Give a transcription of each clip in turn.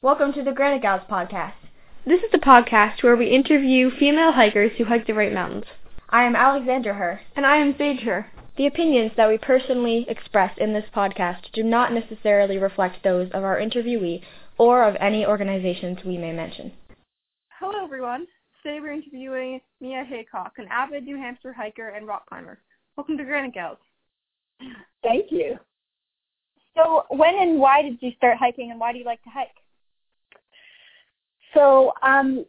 Welcome to the Granite Gals podcast. This is the podcast where we interview female hikers who hike the White Mountains. I am Alexander Herr. And I am Sage Herr. The opinions that we personally express in this podcast do not necessarily reflect those of our interviewee or of any organizations we may mention. Hello, everyone. Today we're interviewing Mia Haycock, an avid New Hampshire hiker and rock climber. Welcome to Granite Gals. Thank you. So, when and why did you start hiking, and why do you like to hike? So, um,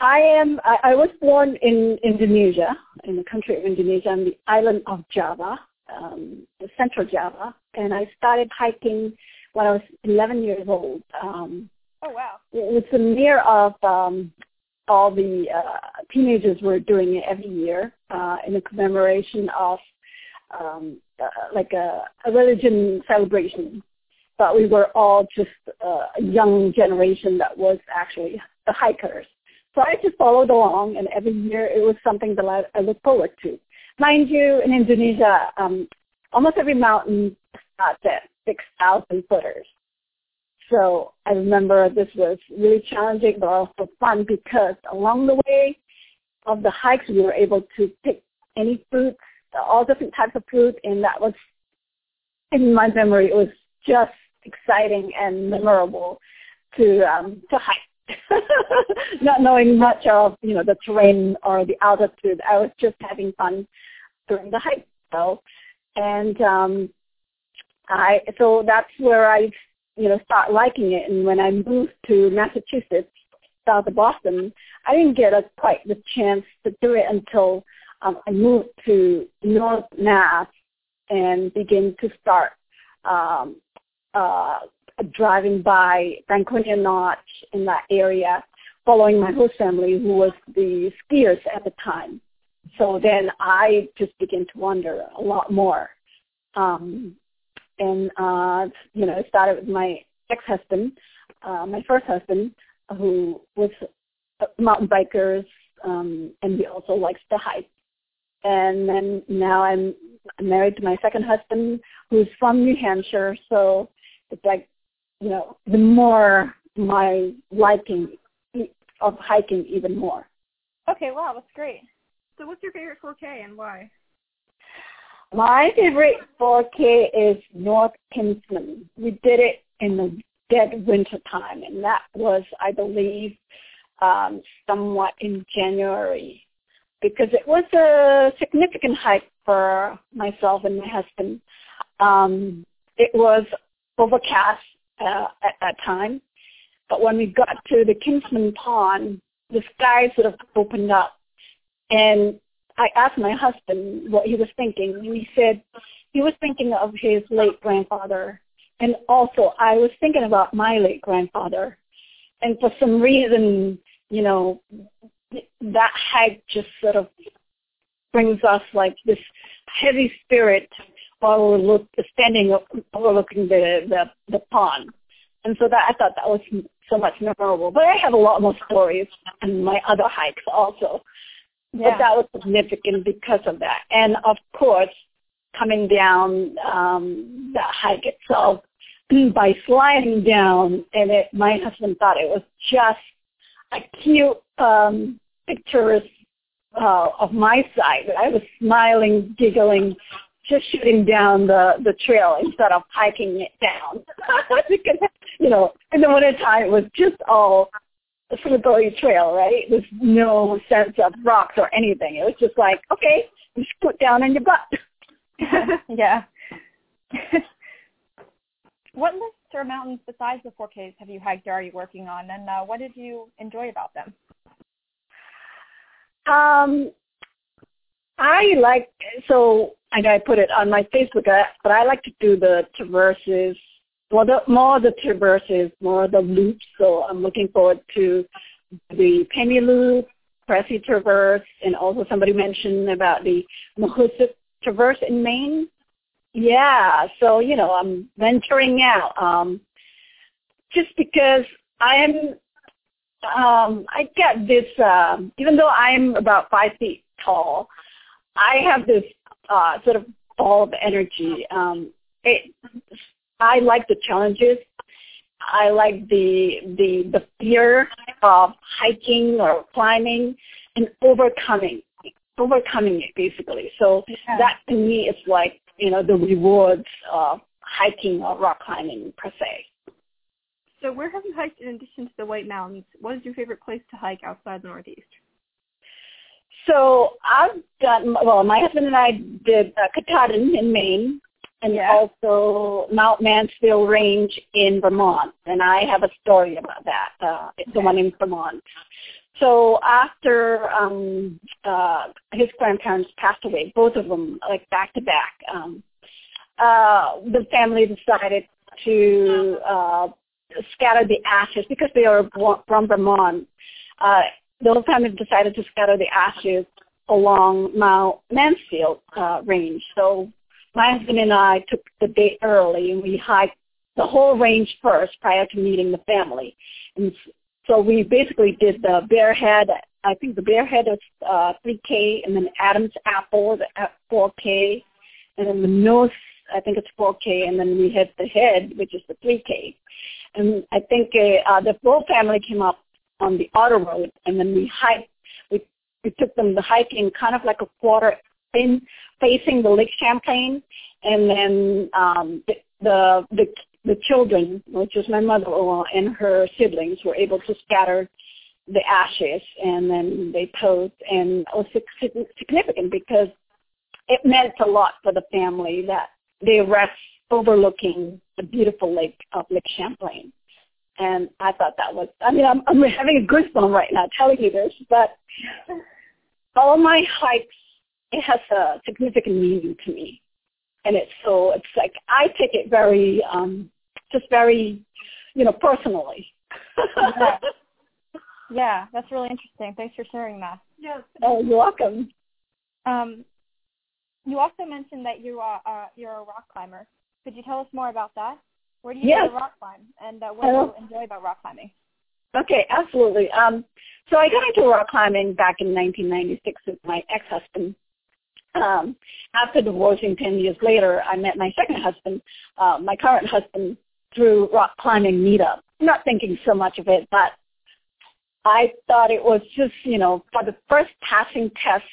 I am. I, I was born in Indonesia, in the country of Indonesia, on the island of Java, um, the central Java, and I started hiking when I was 11 years old. Um, oh wow! It was the year of um, all the uh, teenagers were doing it every year uh, in a commemoration of um, uh, like a, a religion celebration. But we were all just a young generation that was actually the hikers. So I just followed along, and every year it was something that I, I look forward to. Mind you, in Indonesia, um, almost every mountain starts at 6,000 footers. So I remember this was really challenging but also fun because along the way of the hikes we were able to pick any fruits, all different types of fruit, and that was in my memory it was just exciting and memorable to um, to hike. Not knowing much of you know the terrain or the altitude, I was just having fun during the hike. So, and um, I so that's where I you know, start liking it. And when I moved to Massachusetts, south of Boston, I didn't get a, quite the chance to do it until um, I moved to North Mass and began to start um, uh, driving by Franconia Notch in that area, following my host family who was the skiers at the time. So then I just began to wonder a lot more. Um, and uh, you know, started with my ex-husband, uh, my first husband, who was a mountain bikers, um, and he also likes to hike. And then now I'm married to my second husband, who's from New Hampshire. So it's like, you know, the more my liking of hiking, even more. Okay, wow, that's great. So, what's your favorite 4K and why? My favorite 4K is North Kinsman. We did it in the dead winter time, and that was, I believe, um, somewhat in January, because it was a significant hike for myself and my husband. Um, it was overcast uh, at that time, but when we got to the Kinsman Pond, the sky sort of opened up, and I asked my husband what he was thinking, and he said he was thinking of his late grandfather, and also I was thinking about my late grandfather, and for some reason, you know, that hike just sort of brings us like this heavy spirit while look, standing overlooking the, the the pond, and so that I thought that was so much memorable. But I have a lot more stories on my other hikes also. Yeah. But that was significant because of that. And of course, coming down um, the hike itself by sliding down, and it, my husband thought it was just a cute um, pictures uh, of my side. I was smiling, giggling, just shooting down the the trail instead of hiking it down because you know in the winter time it was just all a slippery trail, right? There's no sense of rocks or anything. It was just like, okay, just put down on your butt. yeah. what lists or mountains besides the 4Ks have you hiked or are you working on, and uh, what did you enjoy about them? Um, I like so I put it on my Facebook, but I like to do the traverses more the more the traverses, more the loops. So I'm looking forward to the Pemi Loop, Presi Traverse, and also somebody mentioned about the Mahoosuc Traverse in Maine. Yeah, so you know I'm venturing out, um, just because I am. Um, I get this. Uh, even though I'm about five feet tall, I have this uh, sort of ball of energy. Um, it I like the challenges, I like the the the fear of hiking or climbing and overcoming overcoming it basically. So yeah. that to me is like you know the rewards of hiking or rock climbing per se. So where have you hiked in addition to the White Mountains? What is your favorite place to hike outside the Northeast? So I've done well. My husband and I did uh, Katahdin in Maine, and yeah. also Mount Mansfield Range in Vermont. And I have a story about that. Uh, it's the one in Vermont. So after um, uh, his grandparents passed away, both of them like back to back, um, uh, the family decided to uh, scatter the ashes because they are from Vermont. Uh, the whole family decided to scatter the ashes along Mount Mansfield uh, range. So my husband and I took the day early and we hiked the whole range first prior to meeting the family. And so we basically did the Bearhead. I think the Bearhead is uh, 3K, and then Adam's Apple at 4K, and then the Nose, I think it's 4K, and then we hit the Head, which is the 3K. And I think uh, uh, the whole family came up on the auto road, and then we hiked. We we took them the hiking kind of like a quarter in facing the Lake Champlain, and then um, the the the the children, which is my mother-in-law and her siblings, were able to scatter the ashes, and then they posed, and it was significant because it meant a lot for the family that they rest overlooking the beautiful lake of Lake Champlain. And I thought that was, I mean, I'm, I'm having a goosebump right now telling you this, but all my hikes, it has a significant meaning to me. And it's so, it's like, I take it very, um, just very, you know, personally. yeah. yeah, that's really interesting. Thanks for sharing that. Yes. Oh, you're welcome. Um, you also mentioned that you are uh, you're a rock climber. Could you tell us more about that? Where do you yes. rock climb, and uh, what do you enjoy about rock climbing? Okay, absolutely. Um, so I got into rock climbing back in 1996 with my ex-husband. Um, after divorcing 10 years later, I met my second husband, uh, my current husband, through rock climbing meetup. Not thinking so much of it, but I thought it was just, you know, for the first passing test,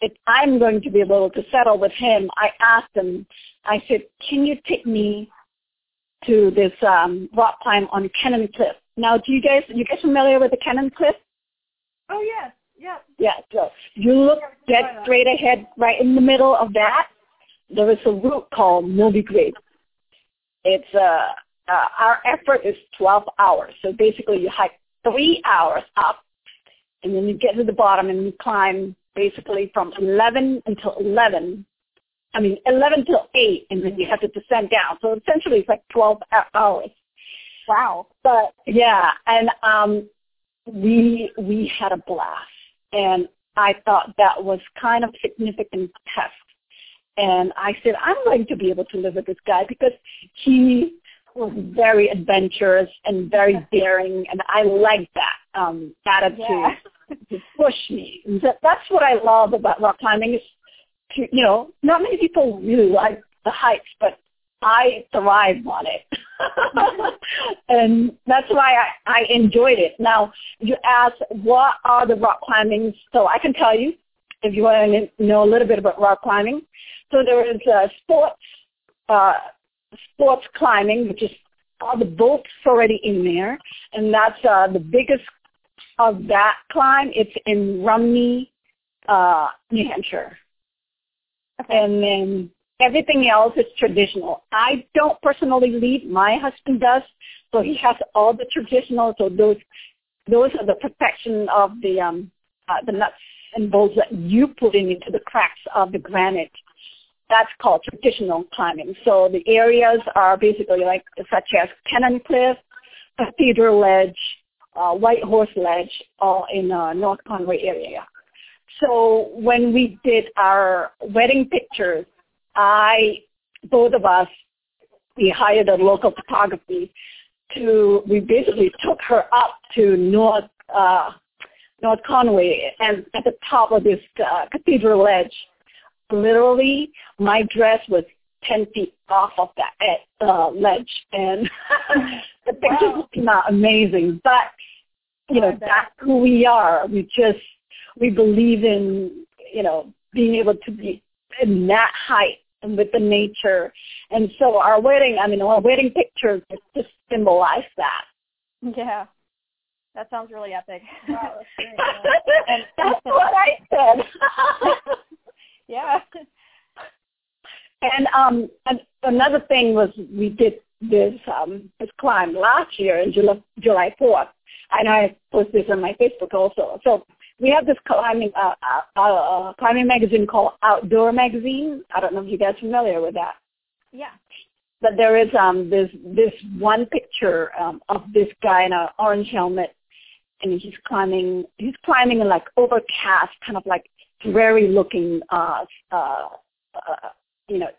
if I'm going to be able to settle with him, I asked him, I said, can you take me to this um, rock climb on Cannon Cliff? Now, do you guys, you guys familiar with the Cannon Cliff? Oh, yes. Yeah. Yeah. So you look dead straight ahead, right in the middle of that. There is a route called Moby Grape. It's uh, uh, our effort is 12 hours. So basically, you hike three hours up, and then you get to the bottom and you climb basically from 11 until 11. I mean, 11 till 8, and then you have to descend down. So essentially, it's like 12 hours. Wow. But yeah, and um, we we had a blast, and I thought that was kind of significant test. And I said, I'm going to be able to live with this guy because he was very adventurous and very daring, and I like that um, attitude yeah. to push me. That, that's what I love about rock climbing is, you know, not many people really like the heights, but I thrive on it. and that's why I, I enjoyed it. Now, you asked, what are the rock climbings? So I can tell you, if you want to know a little bit about rock climbing. So there is uh, sports, uh, sports climbing, which is all the bolts already in there, and that's uh, the biggest of that climb. It's in Rumney, uh, New Hampshire. Okay. And then everything else is traditional. I don't personally lead. My husband does, so he has all the traditional. So those those are the protection of the um, uh, the nuts and bolts that you put in into the cracks of the granite that's called traditional climbing. So the areas are basically like such as Cannon Cliff, Cathedral Ledge, uh, White Horse Ledge, all in uh, North Conway area. So when we did our wedding pictures, I, both of us, we hired a local photography to, we basically took her up to North, uh, North Conway and at the top of this uh, cathedral ledge literally my dress was ten feet off of that uh, ledge, and the pictures wow. came out amazing. But you know, that's who we are. We just we believe in you know being able to be in that height and with the nature. And so our wedding, I mean, our wedding pictures just symbolize that. Yeah. That sounds really epic. Wow, that's, and, that's what I said. yeah. And um, and another thing was we did this um this climb last year in July July fourth, and I posted this on my Facebook also. So we have this climbing uh, uh, uh, climbing magazine called Outdoor Magazine. I don't know if you guys are familiar with that. Yeah. But there is um this this one picture um, of this guy in an orange helmet, and he's climbing he's climbing in like overcast, kind of like dreary looking uh uh, uh you know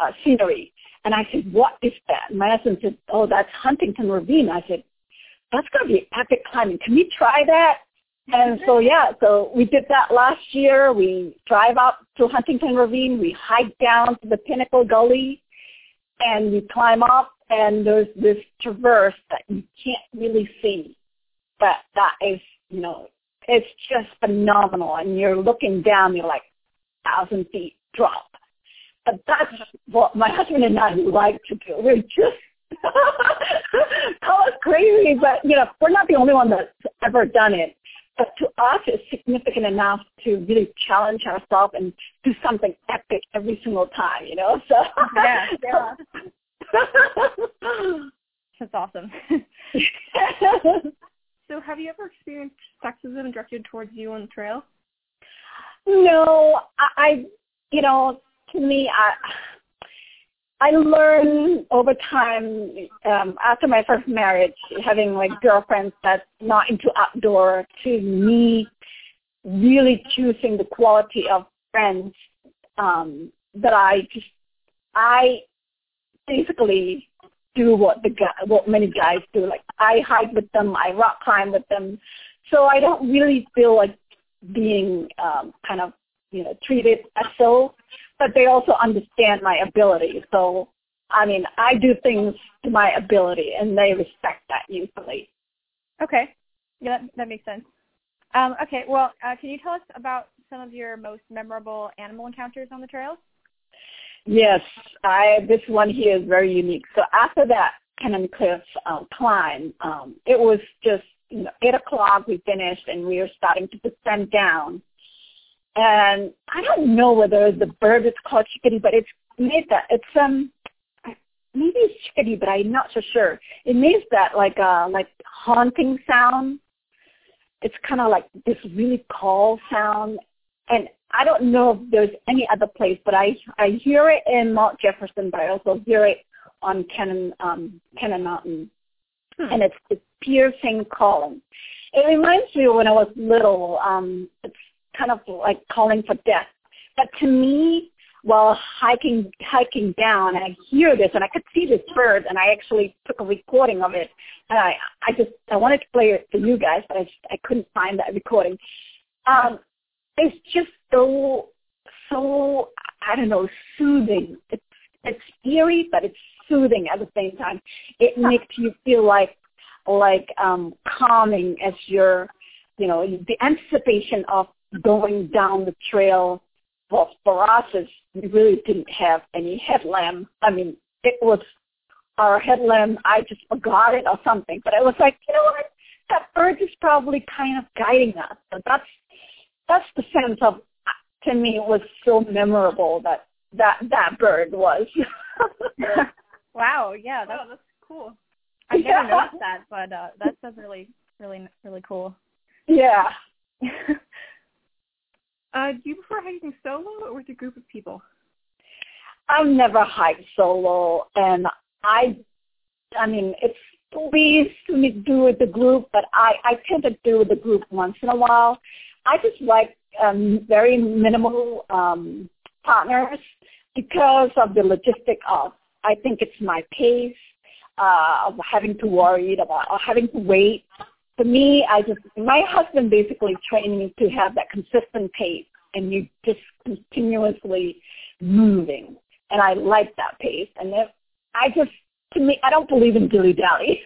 uh, scenery. And I said, what is that? And my husband said, oh, that's Huntington Ravine. I said, that's going to be epic climbing. Can we try that? And so yeah, so we did that last year. We drive up to Huntington Ravine. We hike down to the Pinnacle Gully, and we climb up. And there's this traverse that you can't really see, but that is, you know, it's just phenomenal. And you're looking down, you're like thousand feet drop. But that's what my husband and I like to do. We're just call us crazy, but you know, we're not the only one that's ever done it but to us it's significant enough to really challenge ourselves and do something epic every single time, you know. So yeah, yeah. That's awesome. so have you ever experienced sexism directed towards you on the trail? No, I, I you know, to me I I learned over time um, after my first marriage, having like girlfriends that's not into outdoor, to me really choosing the quality of friends um, that I just I basically do what the guy, what many guys do. Like I hike with them, I rock climb with them, so I don't really feel like being um, kind of you know treated as so but they also understand my ability. So, I mean, I do things to my ability, and they respect that usually. Okay, yeah, that, that makes sense. Um, okay, well, uh, can you tell us about some of your most memorable animal encounters on the trails? Yes, I. This one here is very unique. So after that Cannon Cliff um, climb, um, it was just you know, eight o'clock. We finished, and we were starting to descend down and I don't know whether the bird is called chickadee, but it's made that it's um maybe it's chickadee, but I'm not so sure. It makes that like uh like haunting sound. It's kind of like this really call sound, and I don't know if there's any other place, but I I hear it in Mount Jefferson, but I also hear it on Cannon um Cannon Mountain, hmm. and it's it's piercing calling. It reminds me of when I was little. Um, it's kind of like calling for death. But to me, while hiking hiking down, and I hear this, and I could see this bird, and I actually took a recording of it, and I I just I wanted to play it for you guys, but I just I couldn't find that recording. Um, it's just so so I don't know soothing. It's it's eerie, but it's soothing at the same time. It makes you feel like like um calming as you're you know the anticipation of going down the trail. Well, for us, is we really didn't have any headlamp. I mean, it was our headlamp. I just forgot it or something. But I was like, you know what? That bird is probably kind of guiding us. So that's that's the sense of. To me, it was so memorable that that that bird was. wow! Yeah, that's, that's cool. I never yeah. noticed that, but uh, that's that's really really really cool. Yeah. Uh, do you prefer hiking solo or with a group of people? I've never hiked solo, and I, I mean, it's pleased to do with the group, but I, I tend to do with the group once in a while. I just like um, very minimal um, partners because of the logistic of I think it's my pace uh, of having to worry about or having to wait for me, I just my husband basically trained me to have that consistent pace, and you just continuously moving. and I like that pace. And if I just to me, I don't believe in dilly dally.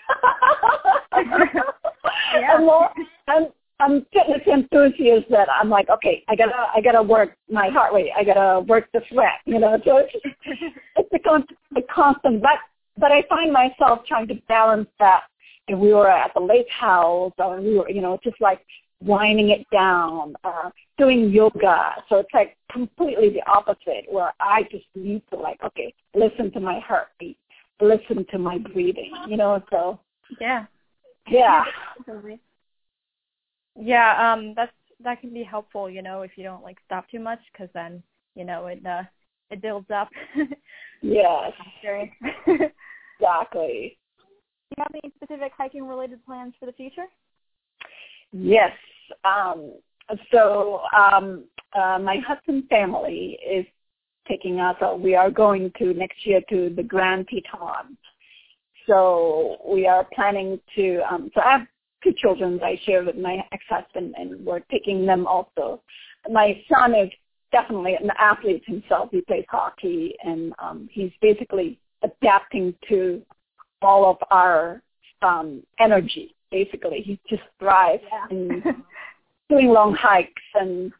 yeah. I'm, more, I'm I'm fitness enthusiast that I'm like, okay, I gotta I gotta work my heart rate, I gotta work the sweat, you know. So it's it's a, con- a constant, but but I find myself trying to balance that. If we were at the lake house, or we were, you know, just like winding it down, uh, doing yoga. So it's like completely the opposite, where I just need to like, okay, listen to my heartbeat, listen to my breathing, you know. So yeah, yeah. Yeah, um, that's that can be helpful, you know, if you don't like stop too much, because then you know it uh it builds up. yes. exactly. You have any specific hiking related plans for the future? Yes. Um, so um, uh, my husband's family is taking us. Uh, we are going to next year to the Grand Teton. So we are planning to. Um, so I have two children I share with my ex-husband, and we're taking them also. My son is definitely an athlete himself. He plays hockey, and um, he's basically adapting to all of our um, energy. Basically, he just thrives yeah. in doing long hikes, and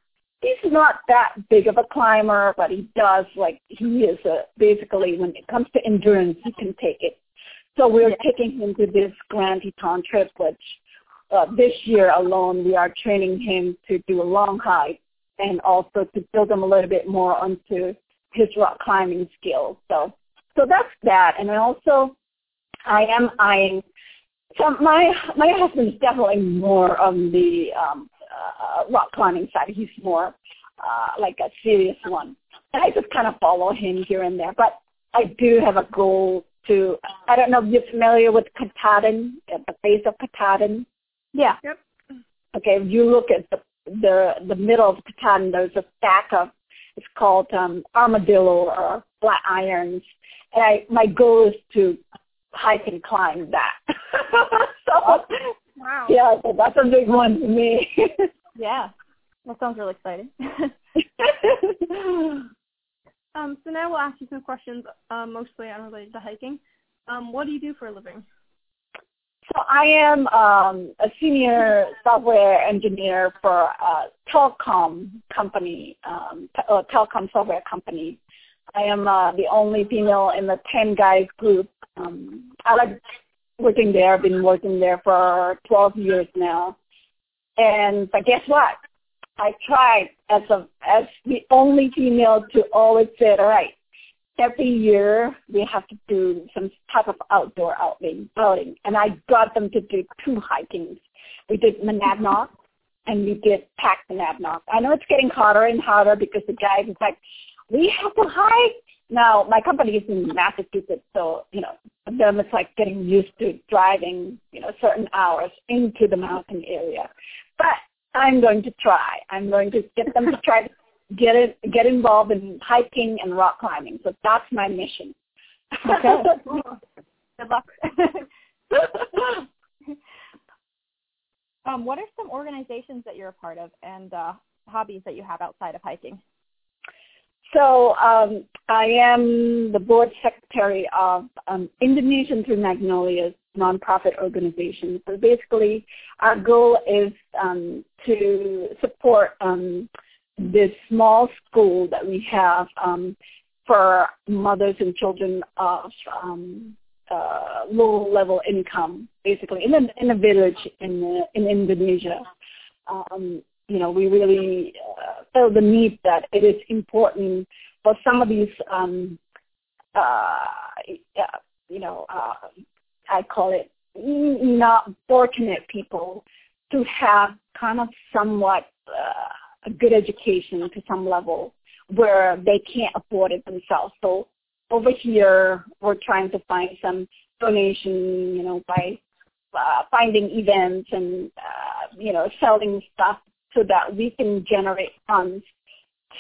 he's not that big of a climber, but he does like he is a basically when it comes to endurance, he can take it. So we're yeah. taking him to this Grand Teton trip, which uh, this year alone, we are training him to do a long hike and also to build him a little bit more onto his rock climbing skills. So, so that's that. And I also, I am eyeing. So my my husband is definitely more on the um, uh, rock climbing side. He's more uh, like a serious one. And I just kind of follow him here and there. But I do have a goal to. I don't know if you're familiar with Katahdin, the base of Katahdin. Yeah. Yep. Okay, if you look at the the the middle of Katahdin, there's a stack of it's called um, armadillo or flat irons, and I my goal is to hike and climb that. so, wow. Yeah, so that's a big one for me. yeah, that sounds really exciting. um, so now we'll ask you some questions, um, mostly unrelated to hiking. Um, what do you do for a living? So I am um, a senior software engineer for a telecom company, um, a uh, telecom software company. I am uh, the only female in the 10 guys group. Um, I like working there. I've been working there for 12 years now. And but guess what? I tried as a as the only female to always say, all right, every year we have to do some type of outdoor outing, outing. and I got them to do two hikings. We did Monadnock and we did Pack Monadnock. I know it's getting hotter and hotter because the guys is like, we have to hike. Now my company is in Massachusetts, so you know them it's like getting used to driving, you know, certain hours into the mountain area. But I'm going to try. I'm going to get them to try to get it get involved in hiking and rock climbing. So that's my mission. Okay. Good luck. um, what are some organizations that you're a part of and uh, hobbies that you have outside of hiking? So um, I am the board secretary of um, Indonesian Through Magnolias nonprofit organization. So basically, our goal is um, to support um, this small school that we have um, for mothers and children of um, uh, low level income, basically in a in a village in in Indonesia. You know, we really uh, felt the need that it is important for some of these, um, uh, you know, uh, I call it not fortunate people to have kind of somewhat uh, a good education to some level where they can't afford it themselves. So over here, we're trying to find some donation, you know, by uh, finding events and, uh, you know, selling stuff so that we can generate funds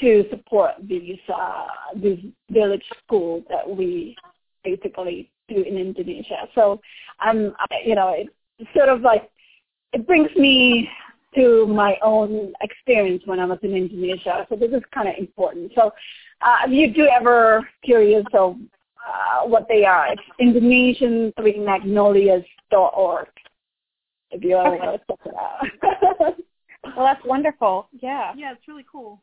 to support these uh, these village schools that we basically do in Indonesia. So, um, you know, it's sort of like it brings me to my own experience when I was in Indonesia. So this is kind of important. So uh, if you do ever curious of uh, what they are, it's Indonesian Three Magnolias.org. If you ever okay. want to check it out. well, that's wonderful. Yeah. Yeah, it's really cool.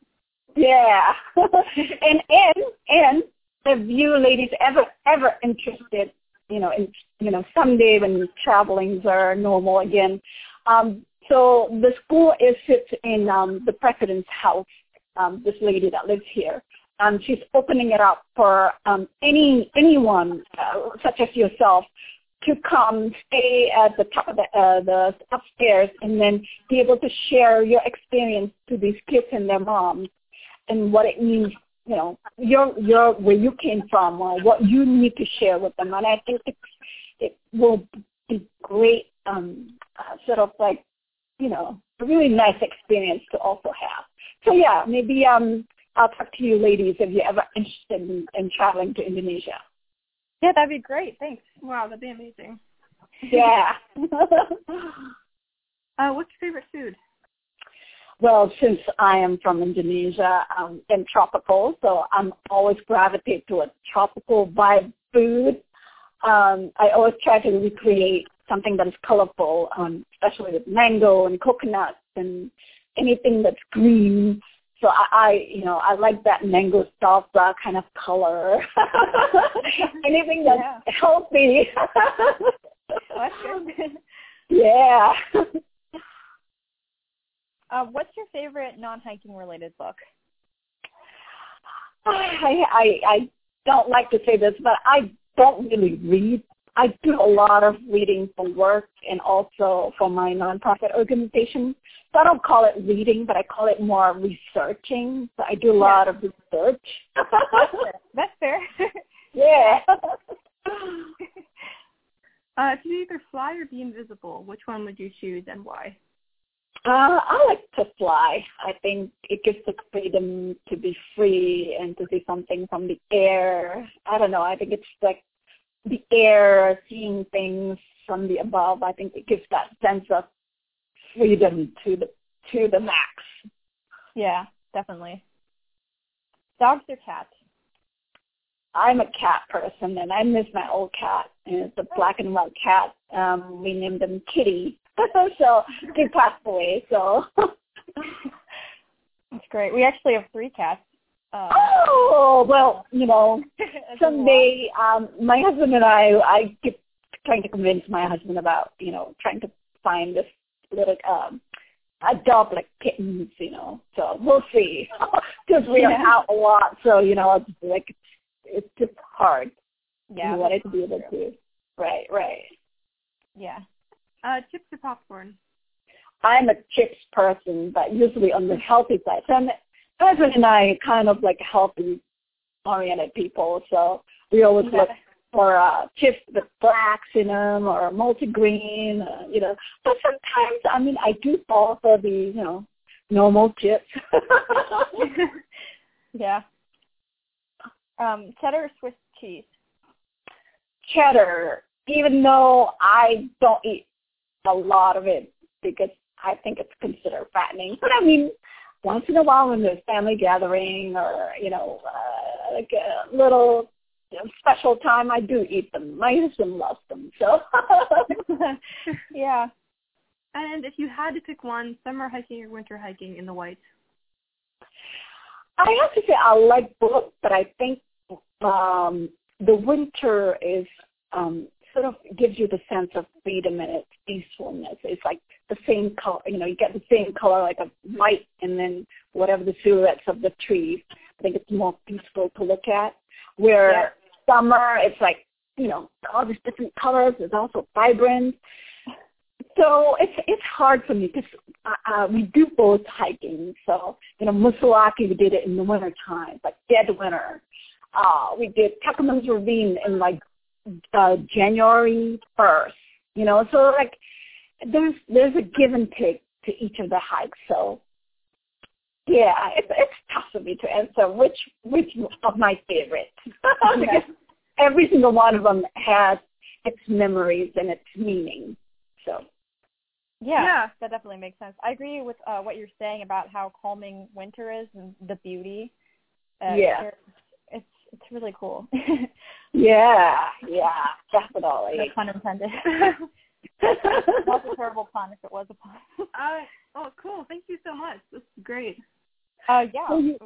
Yeah. and and and if you ladies ever ever interested, you know, in you know, someday when travelings are normal again, um, so the school is sits in um, the president's house. Um, this lady that lives here, um, she's opening it up for um, any anyone uh, such as yourself to come stay at the top of the, uh, the upstairs and then be able to share your experience to these kids and their moms and what it means you know your your where you came from or what you need to share with them. And i think it, it will be great um uh, sort of like you know a really nice experience to also have. So yeah maybe um i'll talk to you ladies if you're ever interested in, in traveling to indonesia yeah that'd be great. Thanks. Wow that'd be amazing. Yeah. Uh what's your favorite food? Well, since I am from Indonesia um, and tropical, so I'm always gravitate to a tropical vibe food. Um, I always try to recreate something that is colorful, um, especially with mango and coconut and anything that's green. So I, I, you know, I like that mango salsa kind of color. anything that's yeah. healthy. yeah. Uh, what's your favorite non-hiking related book? I, I I don't like to say this, but I don't really read. I do a lot of reading for work and also for my nonprofit organization. So I don't call it reading, but I call it more researching. So I do a lot of research. That's fair. yeah. uh, to either fly or be invisible, which one would you choose and why? Uh, I like to fly. I think it gives the freedom to be free and to see something from the air. I don't know. I think it's like the air, seeing things from the above. I think it gives that sense of freedom to the to the max. Yeah, definitely. Dogs or cats? I'm a cat person, and I miss my old cat. And it's a black and white cat. Um, we named him Kitty so he passed away. So that's great. We actually have three cats. Um, oh well, you know, someday um, my husband and I, I keep trying to convince my husband about you know trying to find this little um, adopt like kittens, you know. So we'll see because we are out a lot. So you know, it's like it's, just hard. Yeah, we wanted to be able to. Right, right. Yeah. Uh, chips or popcorn? I'm a chips person, but usually on the healthy side. So my husband and I kind of like healthy oriented people, so we always look for uh, chips with flax in them or multigrain, uh, you know. But sometimes, I mean, I do fall for the, you know, normal chips. yeah. Um, cheddar or Swiss cheese? Cheddar. Even though I don't eat a lot of it because I think it's considered fattening. But I mean, once in a while when there's family gathering or you know uh, like a little special time, I do eat them. My husband loves them, so yeah. And if you had to pick one, summer hiking or winter hiking in the Whites? I have to say I like both, but I think um the winter is um sort of gives you the sense of freedom and its peacefulness. It's like the same color, you know, you get the same color like a white and then whatever the silhouettes of the trees. I think it's more peaceful to look at. Where yeah. summer, it's like, you know, all these different colors. It's also vibrant. So it's it's hard for me because uh, uh, we do both hiking. So you know, Moosilauke we did it in the winter time, like dead winter. Uh, we did Tuckerman's Ravine in like uh, January 1st. You know, so like there's there's a give and take to each of the hikes. So yeah, it's it's tough for me to answer which which of my favorites because every single one of them has its memories and its meaning. So. Yeah, yeah, that definitely makes sense. I agree with uh, what you're saying about how calming winter is and the beauty. Uh, yeah. It's it's really cool. yeah, yeah, definitely. No pun intended. That's a terrible pun if it was a pun. uh, oh, cool. Thank you so much. This is great. Uh, yeah. Well, you,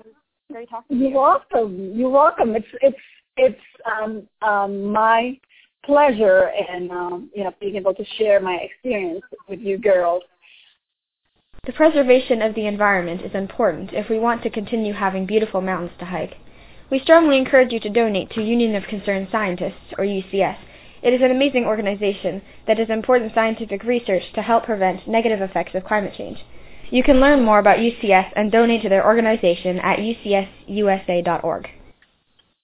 great talking You're to you. welcome. You're welcome. It's it's it's um, um, my pleasure and um, you know being able to share my experience with you girls. The preservation of the environment is important if we want to continue having beautiful mountains to hike. We strongly encourage you to donate to Union of Concerned Scientists, or UCS. It is an amazing organization that does important scientific research to help prevent negative effects of climate change. You can learn more about UCS and donate to their organization at ucsusa.org.